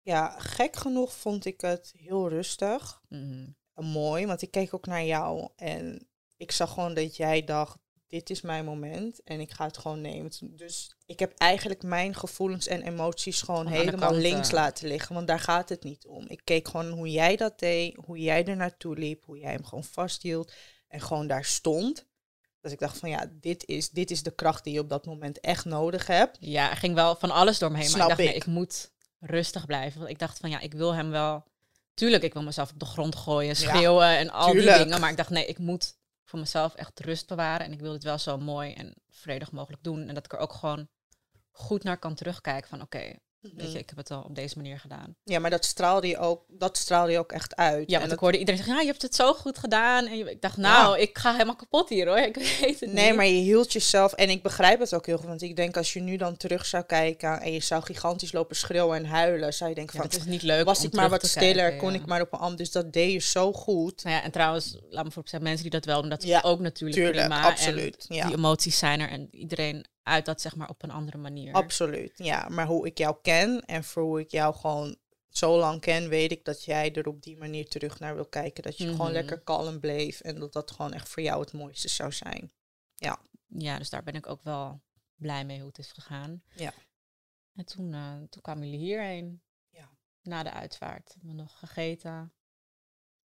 Ja, gek genoeg vond ik het heel rustig. Mhm. Mooi, want ik keek ook naar jou en ik zag gewoon dat jij dacht, dit is mijn moment en ik ga het gewoon nemen. Dus ik heb eigenlijk mijn gevoelens en emoties gewoon helemaal links laten liggen, want daar gaat het niet om. Ik keek gewoon hoe jij dat deed, hoe jij er naartoe liep, hoe jij hem gewoon vasthield en gewoon daar stond. Dus ik dacht van ja, dit is, dit is de kracht die je op dat moment echt nodig hebt. Ja, er ging wel van alles door me heen. maar ik dacht, nee, ik moet rustig blijven. Want ik dacht van ja, ik wil hem wel. Tuurlijk, ik wil mezelf op de grond gooien, schreeuwen en al die dingen. Maar ik dacht, nee, ik moet voor mezelf echt rust bewaren. En ik wil dit wel zo mooi en vredig mogelijk doen. En dat ik er ook gewoon goed naar kan terugkijken van oké, Weet je, mhm. ik heb het al op deze manier gedaan. Ja, maar dat straalde je ook, dat straalde je ook echt uit. Ja, want ik hoorde iedereen zeggen, ja, je hebt het zo goed gedaan. En ik dacht, nou, ik ga helemaal kapot hier hoor. Ik weet het nee, maar je hield jezelf, en ik begrijp het ook heel goed. Want ik denk, als je nu dan terug zou kijken en je zou gigantisch lopen schreeuwen en huilen, zou je denken van, het is niet leuk was ik maar wat stiller, kon ik maar op een ander. Dus dat deed je zo goed. Nou ja, en trouwens, laat me voorop zeggen, mensen die dat wel doen, dat is ook natuurlijk tuurlijk, prima. absoluut. En die emoties zijn er en iedereen uit dat zeg maar op een andere manier. Absoluut, ja. Maar hoe ik jou ken en voor hoe ik jou gewoon zo lang ken, weet ik dat jij er op die manier terug naar wil kijken. Dat je gewoon mhm. lekker kalm bleef en dat dat gewoon echt voor jou het mooiste zou zijn. Ja. Ja, dus daar ben ik ook wel blij mee hoe het is gegaan. Ja. En toen, uh, toen kwamen jullie hierheen. Ja. Na de uitvaart. Hebben we nog gegeten.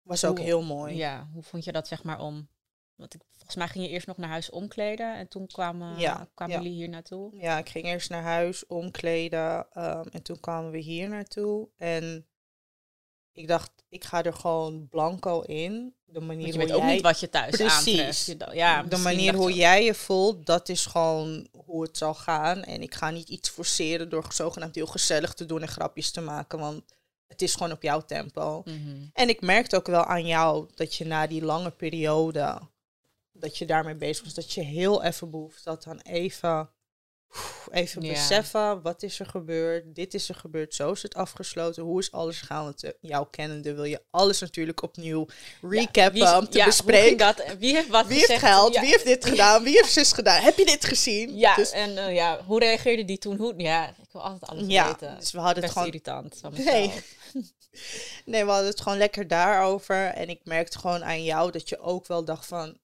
Was ook heel mooi. Ja, hoe vond je dat zeg maar om want ik, volgens mij ging je eerst nog naar huis omkleden en toen kwamen, ja, kwamen jullie hier naartoe. Ja, ik ging eerst naar huis omkleden um, en toen kwamen we hier naartoe. En ik dacht, ik ga er gewoon blanco in. De manier je weet ook niet wat je thuis Precies. Ja, de manier hoe jij je voelt, dat is gewoon hoe het zal gaan. En ik ga niet iets forceren door zogenaamd heel gezellig te doen en grapjes te maken. Want het is gewoon op jouw tempo. Mhm. En ik merkte ook wel aan jou dat je na die lange periode dat je daarmee bezig was. Dat je heel even behoeft dat dan even, even beseffen. Wat is er gebeurd? Dit is er gebeurd. Zo is het afgesloten. Hoe is alles gegaan? Want uh, jouw kennende wil je alles natuurlijk opnieuw recappen ja, om te bespreken. Dat? Wie heeft wat Wie heeft geld? Wie heeft dit gedaan? Wie heeft zus gedaan? Heb je dit gezien? Ja, dus, en uh, ja, hoe reageerde die toen? Hoe, ja, ik wil altijd alles ja, weten. Dus we hadden het gewoon... irritant Nee. nee, we hadden het gewoon lekker daarover. En ik merkte gewoon aan jou dat je ook wel dacht van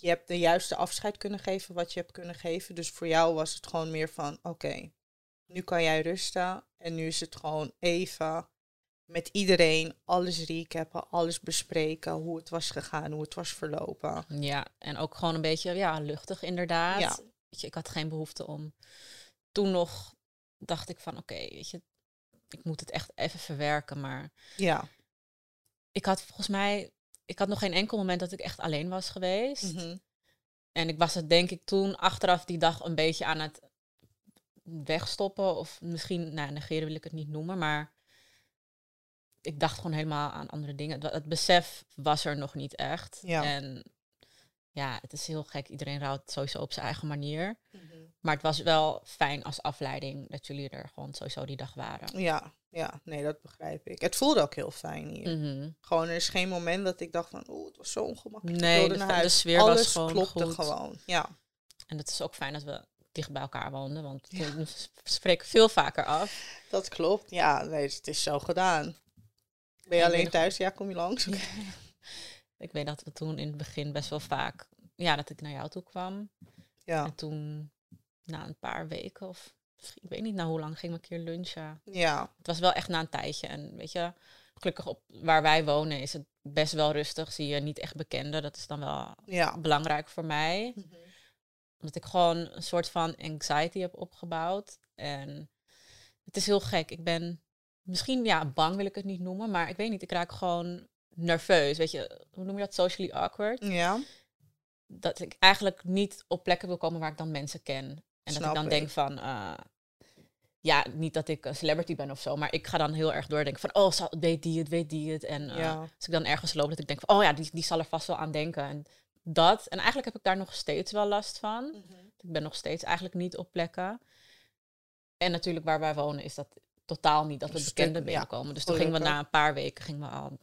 je hebt de juiste afscheid kunnen geven wat je hebt kunnen geven. Dus voor jou was het gewoon meer van, oké, nu kan jij rusten. En nu is het gewoon even met iedereen alles recappen, alles bespreken, hoe het was gegaan, hoe het was verlopen. Ja, en ook gewoon een beetje ja, luchtig inderdaad. Ja. Weet je, ik had geen behoefte om. Toen nog dacht ik van, oké, weet je, ik moet het echt even verwerken, maar... Ja. Ik had volgens mij ik had nog geen enkel moment dat ik echt alleen was geweest. Mhm. En ik was het denk ik toen achteraf die dag een beetje aan het wegstoppen. Of misschien, nou negeren wil ik het niet noemen, maar ik dacht gewoon helemaal aan andere dingen. Het, besef was er nog niet echt. Ja. En ja, het is heel gek. Iedereen rouwt sowieso op zijn eigen manier. Mhm. Maar het was wel fijn als afleiding dat jullie er gewoon sowieso die dag waren. Ja, ja, nee, dat begrijp ik. Het voelde ook heel fijn hier. Mhm. Gewoon, er is geen moment dat ik dacht van, oeh, het was zo ongemakkelijk. Nee, de, sfeer Alles was gewoon klopte goed. gewoon, ja. En het is ook fijn dat we dicht bij elkaar woonden, want we spreken veel vaker af. Dat klopt, ja, nee, het is zo gedaan. Ben je alleen thuis? Ja, kom je langs? ik weet dat we toen in het begin best wel vaak, ja, dat ik naar jou toe kwam. Ja. En toen, na een paar weken of ik weet niet na hoe lang, ging we een keer lunchen. Ja. Het was wel echt na een tijdje. En weet je, gelukkig op waar wij wonen is het best wel rustig. Zie je niet echt bekenden. Dat is dan wel ja. belangrijk voor mij. Mm Omdat ik gewoon een soort van anxiety heb opgebouwd. En het is heel gek. Ik ben misschien, ja, bang wil ik het niet noemen. Maar ik weet niet, ik raak gewoon nerveus. Weet je, hoe noem je dat? Socially awkward. Ja. Dat ik eigenlijk niet op plekken wil komen waar ik dan mensen ken. En dat ik dan denk van, uh, ja, niet dat ik een celebrity ben of zo, maar ik ga dan heel erg doordenken van, oh, weet die het, weet die het. En uh, als ik dan ergens loop, dat ik denk van, oh ja, die, die zal er vast wel aan denken. En dat, en eigenlijk heb ik daar nog steeds wel last van. Mhm. Ik ben nog steeds eigenlijk niet op plekken. En natuurlijk waar wij wonen is dat totaal niet dat we bekenden binnenkomen. dus toen gingen we na een paar weken gingen we al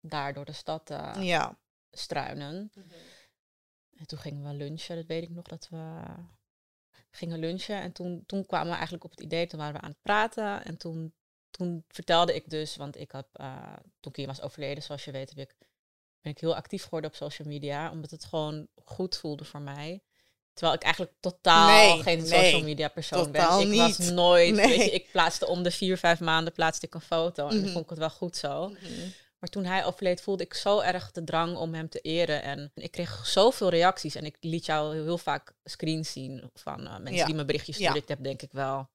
daar door de stad uh, ja. struinen. Mhm. En toen gingen we lunchen, dat weet ik nog, dat we gingen lunchen. En toen, toen kwamen we eigenlijk op het idee, toen waren we aan het praten. En toen, toen vertelde ik dus, want ik heb, uh, toen Kim was overleden, zoals je weet, heb ik ben ik heel actief geworden op social media, omdat het gewoon goed voelde voor mij. Terwijl ik eigenlijk totaal geen social media persoon ben. Ik niet. was nooit. Weet je, ik plaatste om de vier, vijf maanden plaatste ik een foto. En dan mhm. vond ik het wel goed zo. Mhm. Maar toen hij overleed, voelde ik zo erg de drang om hem te eren. En ik kreeg zoveel reacties. En ik liet jou heel, vaak screens zien van uh, mensen die me berichtjes sturen. Ik heb denk ik wel,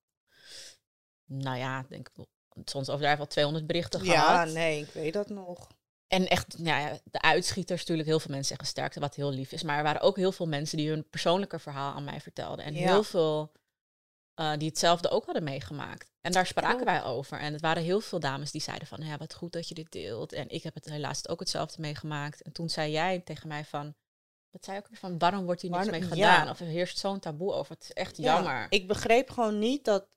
nou ja, denk ik soms overdrijf al 200 berichten gehad. Ja, nee, ik weet dat nog. En echt, nou ja, de uitschieters natuurlijk, heel veel mensen zeggen sterkte, wat heel lief is. Maar er waren ook heel veel mensen die hun persoonlijke verhaal aan mij vertelden. En heel veel uh, die hetzelfde ook hadden meegemaakt. En daar spraken wij over. En het waren heel veel dames die zeiden van, ja, wat goed dat je dit deelt. En ik heb het helaas ook hetzelfde meegemaakt. En toen zei jij tegen mij van, wat zei ook weer van, waarom wordt hier niks mee gedaan? Of er heerst zo'n taboe over. Het is echt jammer. Ik begreep gewoon niet dat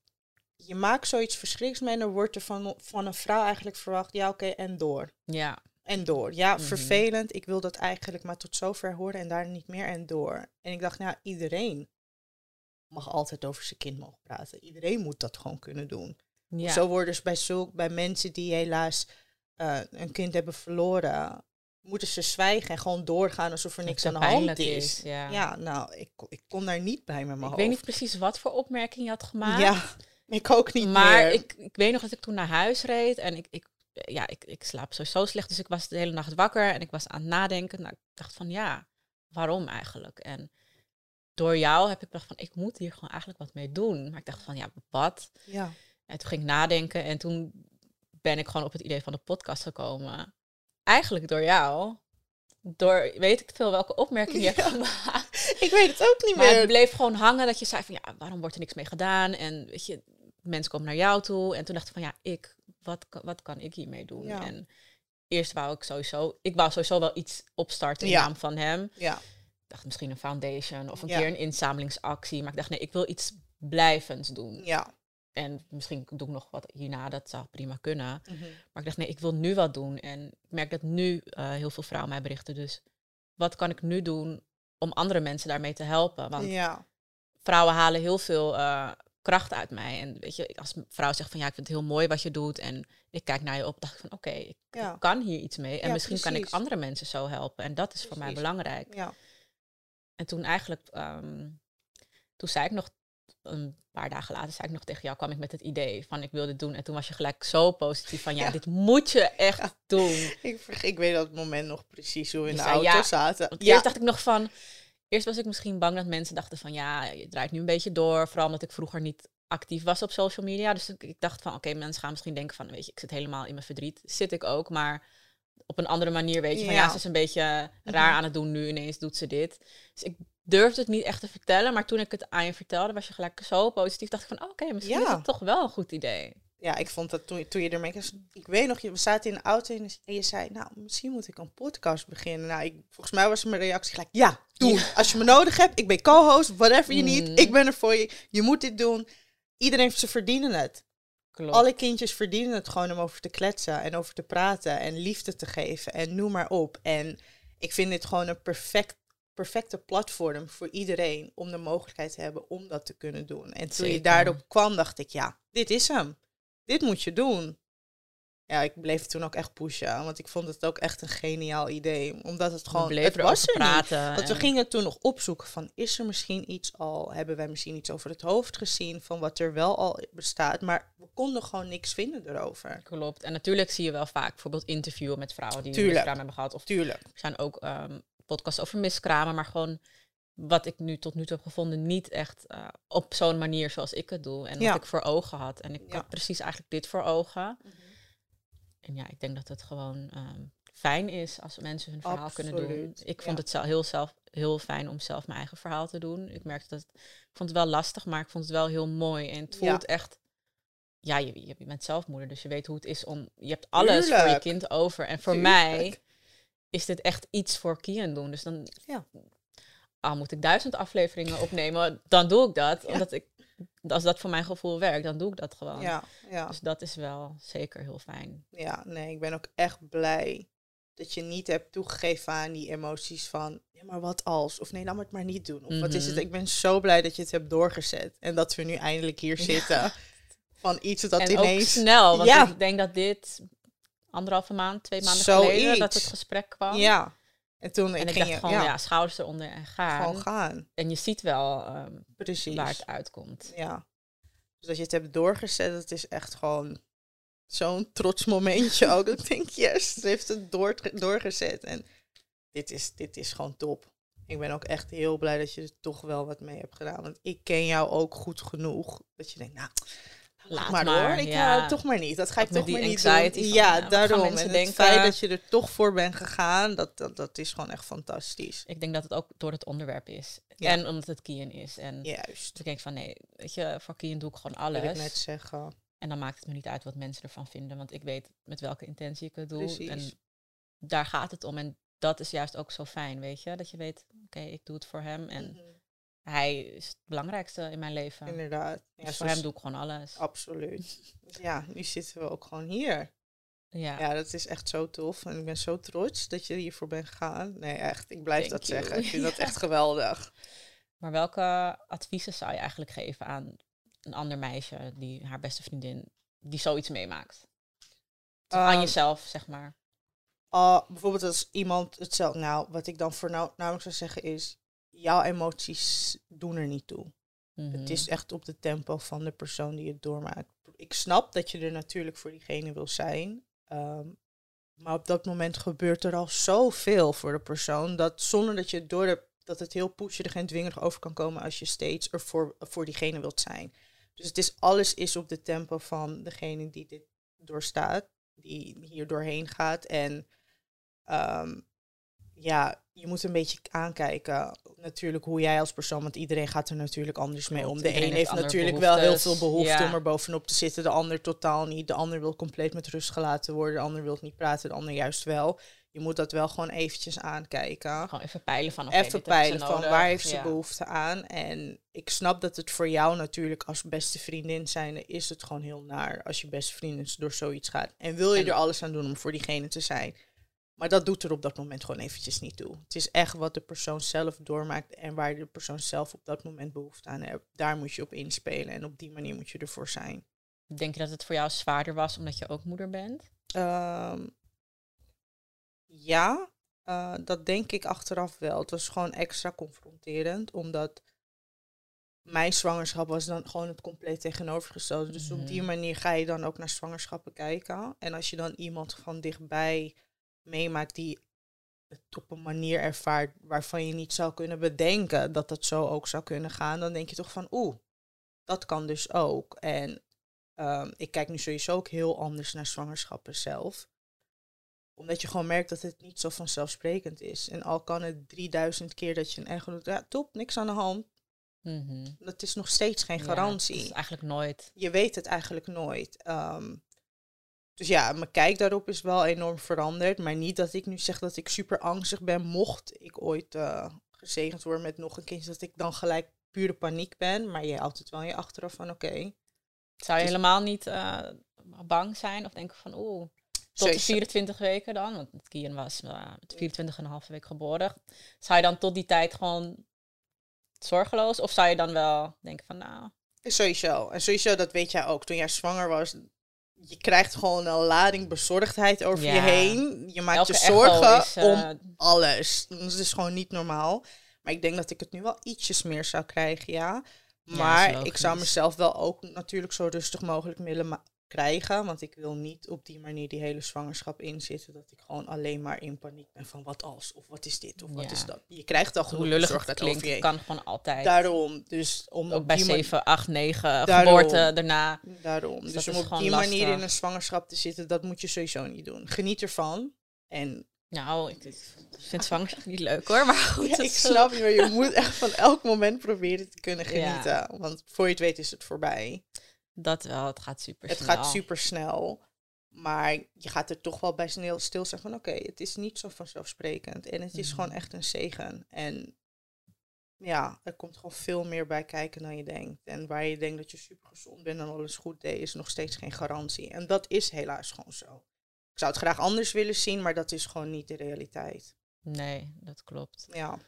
je maakt zoiets verschrikkelijks mee en dan wordt er van, van een vrouw eigenlijk verwacht, ja oké, en door. Ja. En door. Ja, mhm. vervelend. Ik wil dat eigenlijk maar tot zover horen en daar niet meer en door. En ik dacht, nou, iedereen mag altijd over zijn kind mogen praten. Iedereen moet dat gewoon kunnen doen. Ja. Zo worden dus bij, zulk, bij mensen die helaas uh, een kind hebben verloren, moeten ze zwijgen en gewoon doorgaan alsof er niks aan de hand is. ja. ja. nou, ik, ik kon daar niet bij met mijn ik Ik weet niet precies wat voor opmerking je had gemaakt. Ja, ik ook niet maar meer. Ik, ik weet nog dat ik toen naar huis reed en ik, ik, ja, ik, ik slaap sowieso slecht. Dus ik was de hele nacht wakker en ik was aan het nadenken. Nou, ik dacht van ja, waarom eigenlijk? En door jou heb ik gedacht van ik moet hier gewoon eigenlijk wat mee doen. Maar ik dacht van ja, wat? Ja. En toen ging ik nadenken en toen ben ik gewoon op het idee van de podcast gekomen. Eigenlijk door jou. Door weet ik veel welke opmerking je hebt gemaakt. Ik weet het ook niet maar meer. het bleef gewoon hangen dat je zei van ja, waarom wordt er niks mee gedaan? En weet je, mensen komen naar jou toe. En toen dacht ik van ja, ik, wat, wat kan ik hiermee doen? Ja. En eerst wou ik sowieso, ik wou sowieso wel iets opstarten in naam van hem. Ja dacht misschien een foundation of een keer een inzamelingsactie. Maar ik dacht, nee, ik wil iets blijvends doen. Ja. En misschien doe ik nog wat hierna, dat zou prima kunnen. Mhm. Maar ik dacht, nee, ik wil nu wat doen. En ik merk dat nu uh, heel veel vrouwen mij berichten. Dus wat kan ik nu doen om andere mensen daarmee te helpen? Want ja. vrouwen halen heel veel uh, kracht uit mij. En weet je, als een vrouw zegt van ja, ik vind het heel mooi wat je doet. En ik kijk naar je op, dacht ik van oké, ik kan hier iets mee. En misschien kan ik andere mensen zo helpen. En dat is voor mij belangrijk. Ja. En toen eigenlijk, um, toen zei ik nog, een paar dagen later zei ik nog tegen jou, kwam ik met het idee van ik wil dit doen. En toen was je gelijk zo positief van ja, dit moet je echt doen. Ik, ik weet dat moment nog precies hoe we in de auto ja, zaten. Want eerst dacht ik nog van, eerst was ik misschien bang dat mensen dachten van ja, je draait nu een beetje door. Vooral omdat ik vroeger niet actief was op social media. Dus ik, dacht van oké, mensen gaan misschien denken van weet je, ik zit helemaal in mijn verdriet. Zit ik ook, maar op een andere manier weet je van ja, ze is een beetje raar mhm. aan het doen nu, ineens doet ze dit. Dus ik durfde het niet echt te vertellen, maar toen ik het aan je vertelde, was je gelijk zo positief. Dacht ik van oké, misschien is het toch wel een goed idee. Ja, ik vond dat toen, toen je ermee... Ik weet nog, we zaten in de auto en je zei, nou, misschien moet ik een podcast beginnen. Nou, ik, volgens mij was mijn reactie gelijk, ja, doe. Als je me nodig hebt, ik ben co-host, whatever je niet, mhm. ik ben er voor je. Je moet dit doen. Iedereen, ze verdienen het. Alle kindjes verdienen het gewoon om over te kletsen en over te praten en liefde te geven en noem maar op. En ik vind dit gewoon een perfect, perfecte platform voor iedereen om de mogelijkheid te hebben om dat te kunnen doen. En toen je daardoor kwam, dacht ik, ja, dit is hem. Dit moet je doen ja, ik bleef toen ook echt pushen. Want ik vond het ook echt een geniaal idee. Omdat het gewoon. Het was er praten niet. Want we gingen toen nog opzoeken van is er misschien iets al? Hebben wij misschien iets over het hoofd gezien van wat er wel al bestaat? Maar we konden gewoon niks vinden erover. Klopt. En natuurlijk zie je wel vaak bijvoorbeeld interviewen met vrouwen die Tuurlijk. miskraam hebben gehad. Of Tuurlijk. Er zijn ook um, podcasts over miskramen, maar gewoon wat ik nu tot nu toe heb gevonden, niet echt uh, op zo'n manier zoals ik het doe. En wat ik voor ogen had. En ik had precies eigenlijk dit voor ogen. Mhm. En ja, ik denk dat het gewoon ehm, fijn is als mensen hun verhaal kunnen doen. Ik vond het zelf heel, zelf, heel fijn om zelf mijn eigen verhaal te doen. Ik merkte dat ik vond het wel lastig, maar ik vond het wel heel mooi. En het voelt echt. Ja, je, je, bent zelf moeder, dus je weet hoe het is om. Je hebt alles voor je kind over. En voor mij is dit echt iets voor Kian doen. Dus dan. Ja. Al moet ik duizend afleveringen opnemen, dan doe ik dat. Omdat ik als dat voor mijn gevoel werkt, dan doe ik dat gewoon. Ja, ja. Dus dat is wel zeker heel fijn. Ja, nee, ik ben ook echt blij dat je niet hebt toegegeven aan die emoties van, ja, maar wat als? Of nee, laat me het maar niet doen. Of wat is het? Mhm. Ik ben zo blij dat je het hebt doorgezet en dat we nu eindelijk hier zitten. Van iets dat en ineens... Ook snel, want ja. ik denk dat dit anderhalve maand, twee maanden geleden dat het gesprek kwam. Ja. En toen en ik, ging dacht gewoon, ja. schouders eronder en gaan. Gewoon gaan. En je ziet wel um, Precies. waar het uitkomt. Ja. Dus dat je het hebt doorgezet, dat is echt gewoon zo'n trots momentje ook. Ik denk, yes, ze heeft het door, doorgezet. En dit is, dit is gewoon top. Ik ben ook echt heel blij dat je er toch wel wat mee hebt gedaan. Want ik ken jou ook goed genoeg. Dat je denkt, nou, Laat maar, maar hoor. Ik ja. toch maar niet. Dat ga ik toch maar niet doen. ja, daarom. En het feit dat je er toch voor bent gegaan, dat, dat, dat is gewoon echt fantastisch. Ik denk dat het ook door het onderwerp is. En omdat het Kian is. En Juist. ik denk van nee, weet je, voor Kian doe ik gewoon alles. Dat ik net zeggen. En dan maakt het me niet uit wat mensen ervan vinden. Want ik weet met welke intentie ik het doe. Precies. En daar gaat het om. En dat is juist ook zo fijn, weet je. Dat je weet, oké, ik doe het voor hem. En mhm hij is het belangrijkste in mijn leven. Inderdaad. Ja, dus voor hem doe ik gewoon alles. Absoluut. ja, nu zitten we ook gewoon hier. Ja. ja, dat is echt zo tof. En ik ben zo trots dat je hiervoor bent gegaan. Nee, echt. Ik blijf dat zeggen. Ik vind dat echt geweldig. Maar welke adviezen zou je eigenlijk geven aan een ander meisje die haar beste vriendin die zoiets meemaakt? aan ehm, jezelf, zeg maar. Uh, bijvoorbeeld als iemand hetzelfde. Nou, wat ik dan voor nou, zou zeggen is jouw emoties doen er niet toe. Het mhm. is echt op de tempo van de persoon die het doormaakt. Ik snap dat je er natuurlijk voor diegene wil zijn. Ehm, maar op dat moment gebeurt er al zoveel voor de persoon. Dat zonder dat je door de, dat het heel pusherig en dwingerig over kan komen als je steeds er voor, voor diegene wilt zijn. Dus het is, alles is op de tempo van degene die dit doorstaat, die hier doorheen gaat. En um, ja, je moet een beetje aankijken natuurlijk hoe jij als persoon, want iedereen gaat er natuurlijk anders mee om. De een heeft, natuurlijk wel heel veel behoefte om er bovenop te zitten, de ander totaal niet. De ander wil compleet met rust gelaten worden, de ander wil niet praten, de ander juist wel. Je moet dat wel gewoon eventjes aankijken. Gewoon even peilen van, even peilen van waar heeft ze behoefte aan. En ik snap dat het voor jou natuurlijk als beste vriendin zijn, is het gewoon heel naar als je beste vriendin door zoiets gaat. En wil je er alles aan doen om voor diegene te zijn. Maar dat doet er op dat moment gewoon eventjes niet toe. Het is echt wat de persoon zelf doormaakt en waar de persoon zelf op dat moment behoefte aan heeft. Daar moet je op inspelen en op die manier moet je ervoor zijn. Denk je dat het voor jou zwaarder was omdat je ook moeder bent? Ehm, ja, uh, dat denk ik achteraf wel. Het was gewoon extra confronterend, omdat mijn zwangerschap was dan gewoon het compleet tegenovergestelde. Dus op die mhm. manier ga je dan ook naar zwangerschappen kijken. En als je dan iemand van dichtbij meemaakt die het op een manier ervaart waarvan je niet zou kunnen bedenken dat dat zo ook zou kunnen gaan, dan denk je toch van oeh, dat kan dus ook. En um, ik kijk nu sowieso ook heel anders naar zwangerschappen zelf. Omdat je gewoon merkt dat het niet zo vanzelfsprekend is. En al kan het 3000 keer dat je een echo doet, ja, top, niks aan de hand. Mm Dat is nog steeds geen garantie. Ja, is eigenlijk nooit. Je weet het eigenlijk nooit. Um, dus ja, mijn kijk daarop is wel enorm veranderd. Maar niet dat ik nu zeg dat ik super angstig ben, mocht ik ooit uh, gezegend worden met nog een kind, dat ik dan gelijk pure paniek ben. Maar je houdt het wel in je achteraf van oké. Zou je dus helemaal niet uh, bang zijn of denken van oeh, tot de 24 weken dan? Want Kian was uh, 24,5 week geboren. Zou je dan tot die tijd gewoon zorgeloos? Of zou je dan wel denken van nou... Sowieso. En sowieso, dat weet jij ook. Toen jij zwanger was, je krijgt gewoon een lading bezorgdheid over je heen. Je maakt je zorgen om eh, alles. Dat is gewoon niet normaal. Maar ik denk dat ik het nu wel ietsjes meer zou krijgen, ja. Maar ik zou mezelf wel ook natuurlijk zo rustig mogelijk willen krijgen. Want ik wil niet op die manier die hele zwangerschap inzitten. Dat ik gewoon alleen maar in paniek ben van wat als, of wat is dit, of wat is dat. Je krijgt al genoeg zorg dat klinkt, je kan gewoon altijd. Daarom, dus om Ook bij 7, 8, 9 geboorte daarna. Daarom, dus, dus om op die manier in een zwangerschap te zitten, dat moet je sowieso niet doen. Geniet ervan en nou, ik vind zwangerschap niet leuk hoor, maar goed. Ja, ik snap je, maar je moet echt van elk moment proberen te kunnen genieten. Want voor je het weet is het voorbij. Dat wel, het gaat super snel. Het gaat super snel. Maar je gaat er toch wel bij stil, stil zijn van oké, het is niet zo vanzelfsprekend. En het is gewoon mhm. echt een zegen. En ja, er komt gewoon veel meer bij kijken dan je denkt. En waar je denkt dat je super gezond bent en alles goed deed, is nog steeds geen garantie. En dat is helaas gewoon zo. Ik zou het graag anders willen zien, maar dat is gewoon niet de realiteit. Nee, dat klopt. Ja.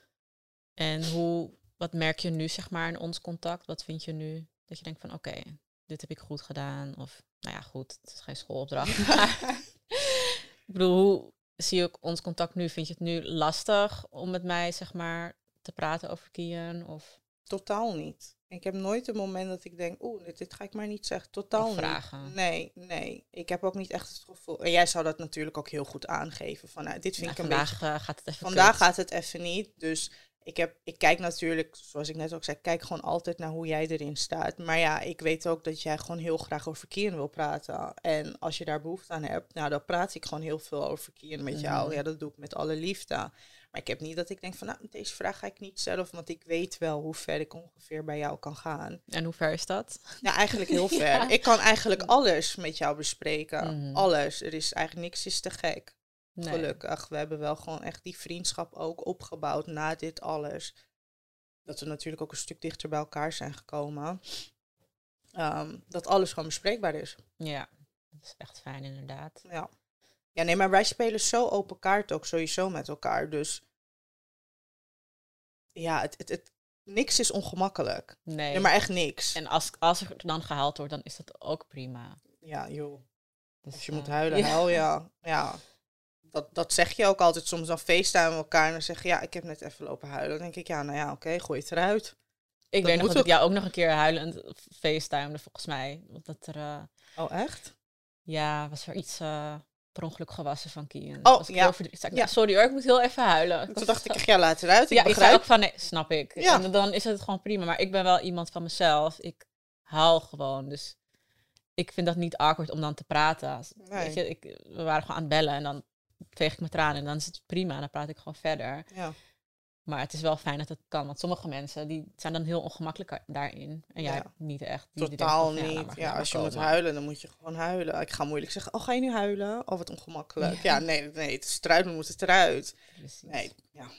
En hoe, wat merk je nu zeg maar in ons contact? Wat vind je nu dat je denkt van oké, dit heb ik goed gedaan. Of, nou ja, goed, het is geen schoolopdracht. bedoel, hoe zie ook ons contact nu? Vind je het nu lastig om met mij, zeg maar, te praten over Kian? Of? Totaal niet. Ik heb nooit een moment dat ik denk, oeh, dit, dit, ga ik maar niet zeggen. Totaal vragen. niet. Nee, nee. Ik heb ook niet echt het gevoel. En jij zou dat natuurlijk ook heel goed aangeven. Van, nou, dit vind ik een vandaag beetje. Vandaag gaat het even. Vandaag gaat het even niet. Dus ik, heb, ik kijk natuurlijk, zoals ik net ook zei, kijk gewoon altijd naar hoe jij erin staat. Maar ja, ik weet ook dat jij gewoon heel graag over verkeer wil praten. En als je daar behoefte aan hebt, nou, dan praat ik gewoon heel veel over verkeer met jou. Mhm. Ja, dat doe ik met alle liefde. Maar ik heb niet dat ik denk van, nou, deze vraag ga ik niet zelf, want ik weet wel hoe ver ik ongeveer bij jou kan gaan. En hoe ver is dat? Ja, eigenlijk heel ver. Ik kan eigenlijk alles met jou bespreken. Mhm. Alles. Er is eigenlijk niks is te gek. Gelukkig. We hebben wel gewoon echt die vriendschap ook opgebouwd na dit alles. Dat we natuurlijk ook een stuk dichter bij elkaar zijn gekomen. Ehm, dat alles gewoon bespreekbaar is. Ja, dat is echt fijn inderdaad. Ja. Ja, nee, maar wij spelen zo open kaart ook sowieso met elkaar. Dus ja, het, het, het, niks is ongemakkelijk. Nee. nee. maar echt niks. En als, als er dan gehaald wordt, dan is dat ook prima. Ja, joh. Dus, als je moet eh, huilen, ja. huil ja. Ja dat, dat zeg je ook altijd soms. Dan facetimen elkaar en dan zeg je, ja, ik heb net even lopen huilen. Dan denk ik, ja, nou ja, oké, gooi het eruit. Ik weet nog dat ook... ik jou ook nog een keer huilend facetime volgens mij. Dat er, uh... Oh, echt? Ja, was er iets uh, per ongeluk gewassen van Kian. Oh, ja. ja. Sorry hoor, ik moet heel even huilen. Toen dacht ik, ja, laat eruit. Ik ja, begrijp. ik ook van, nee, snap ik. Ja. En dan is het gewoon prima. Maar ik ben wel iemand van mezelf. Ik haal gewoon, dus ik vind dat niet awkward om dan te praten. Nee. Weet je, ik, we waren gewoon aan het bellen en dan veeg ik mijn tranen en dan is het prima. Dan praat ik gewoon verder. Ja. Maar het is wel fijn dat het kan. Want sommige mensen die zijn dan heel ongemakkelijk daarin. En jij niet echt. Die Totaal niet. Ja, als je moet huilen, dan moet je gewoon huilen. Ik ga moeilijk zeggen, oh ga je nu huilen? Oh wat ongemakkelijk. Ja, nee, nee, het is eruit, dan moet het eruit. Precies. Nee, ja.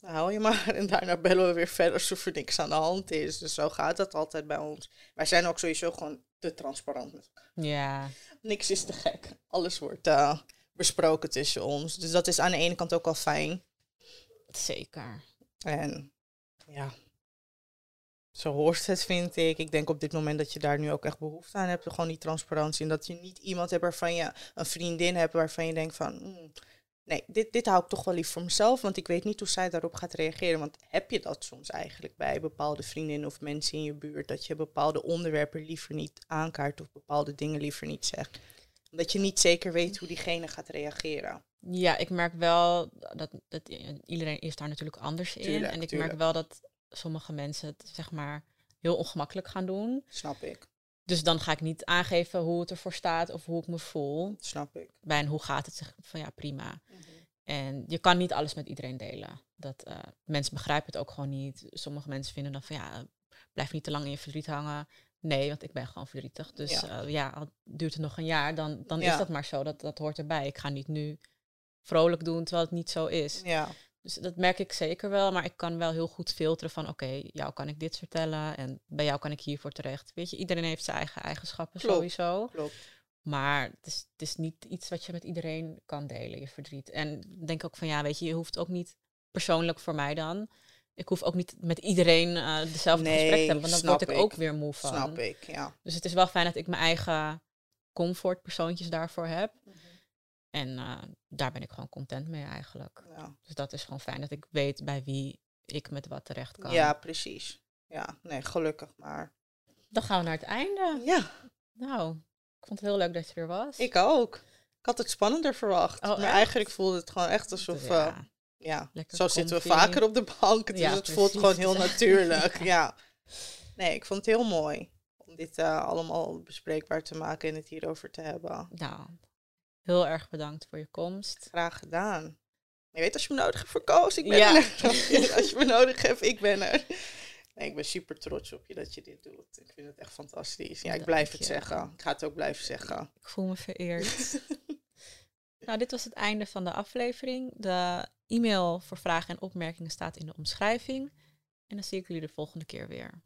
Dan huil je maar. En daarna bellen we weer verder alsof er niks aan de hand is. Dus zo gaat dat altijd bij ons. Wij zijn ook sowieso gewoon te transparant. Ja. Niks is te gek. Alles wordt... Uh, besproken tussen ons. Dus dat is aan de ene kant ook wel fijn. Zeker. En ja, zo hoort het, vind ik. Ik denk op dit moment dat je daar nu ook echt behoefte aan hebt. Gewoon die transparantie. En dat je niet iemand hebt waarvan je een vriendin hebt waarvan je denkt van. Hmm, nee, dit, dit hou ik toch wel lief voor mezelf. Want ik weet niet hoe zij daarop gaat reageren. Want heb je dat soms eigenlijk bij bepaalde vriendinnen of mensen in je buurt? Dat je bepaalde onderwerpen liever niet aankaart of bepaalde dingen liever niet zegt dat je niet zeker weet hoe diegene gaat reageren. Ja, ik merk wel dat, dat iedereen is daar natuurlijk anders in. en ik merk wel dat sommige mensen het zeg maar heel ongemakkelijk gaan doen. Snap ik. Dus dan ga ik niet aangeven hoe het ervoor staat of hoe ik me voel. Snap ik. Bij een hoe gaat het, zeg van ja, prima. Mhm. En je kan niet alles met iedereen delen. Dat, uh, mensen begrijpen het ook gewoon niet. Sommige mensen vinden dan van ja, blijf niet te lang in je verdriet hangen. Nee, want ik ben gewoon verdrietig. Dus ja, uh, ja al duurt het nog een jaar, dan, dan is dat maar zo. Dat, dat hoort erbij. Ik ga niet nu vrolijk doen terwijl het niet zo is. Ja. Dus dat merk ik zeker wel. Maar ik kan wel heel goed filteren van... oké, jou kan ik dit vertellen en bij jou kan ik hiervoor terecht. Weet je, iedereen heeft zijn eigen eigenschappen sowieso. Klopt. Maar het is, het is niet iets wat je met iedereen kan delen, je verdriet. En denk ook van ja, weet je, je hoeft ook niet persoonlijk voor mij dan ik hoef ook niet met iedereen uh, dezelfde gesprek te hebben, want dan word ik, ook weer moe van. Snap ik, ja. Dus het is wel fijn dat ik mijn eigen comfortpersoontjes daarvoor heb. Mhm. En uh, daar ben ik gewoon content mee eigenlijk. Ja. Dus dat is gewoon fijn dat ik weet bij wie ik met wat terecht kan. Ja, precies. Ja, nee, gelukkig maar. Dan gaan we naar het einde. Ja. Nou, ik vond het heel leuk dat je er was. Ik ook. Ik had het spannender verwacht. Oh, maar eigenlijk voelde het gewoon echt alsof... Ja. Uh, ja, zo zitten we vaker op de bank. Dus het voelt gewoon heel natuurlijk. ja. Nee, ik vond het heel mooi om dit uh, allemaal bespreekbaar te maken en het hierover te hebben. Nou, heel erg bedankt voor je komst. Graag gedaan. Je weet, als je me nodig hebt voor Koos, ik ben ja. er. als je me nodig hebt, ik ben er. Nee, ik ben super trots op je dat je dit doet. Ik vind het echt fantastisch. Ja, ik blijf het zeggen. Ik ga het ook blijven zeggen. Ik voel me vereerd. nou, dit was het einde van de aflevering. De E-mail voor vragen en opmerkingen staat in de omschrijving. En dan zie ik jullie de volgende keer weer.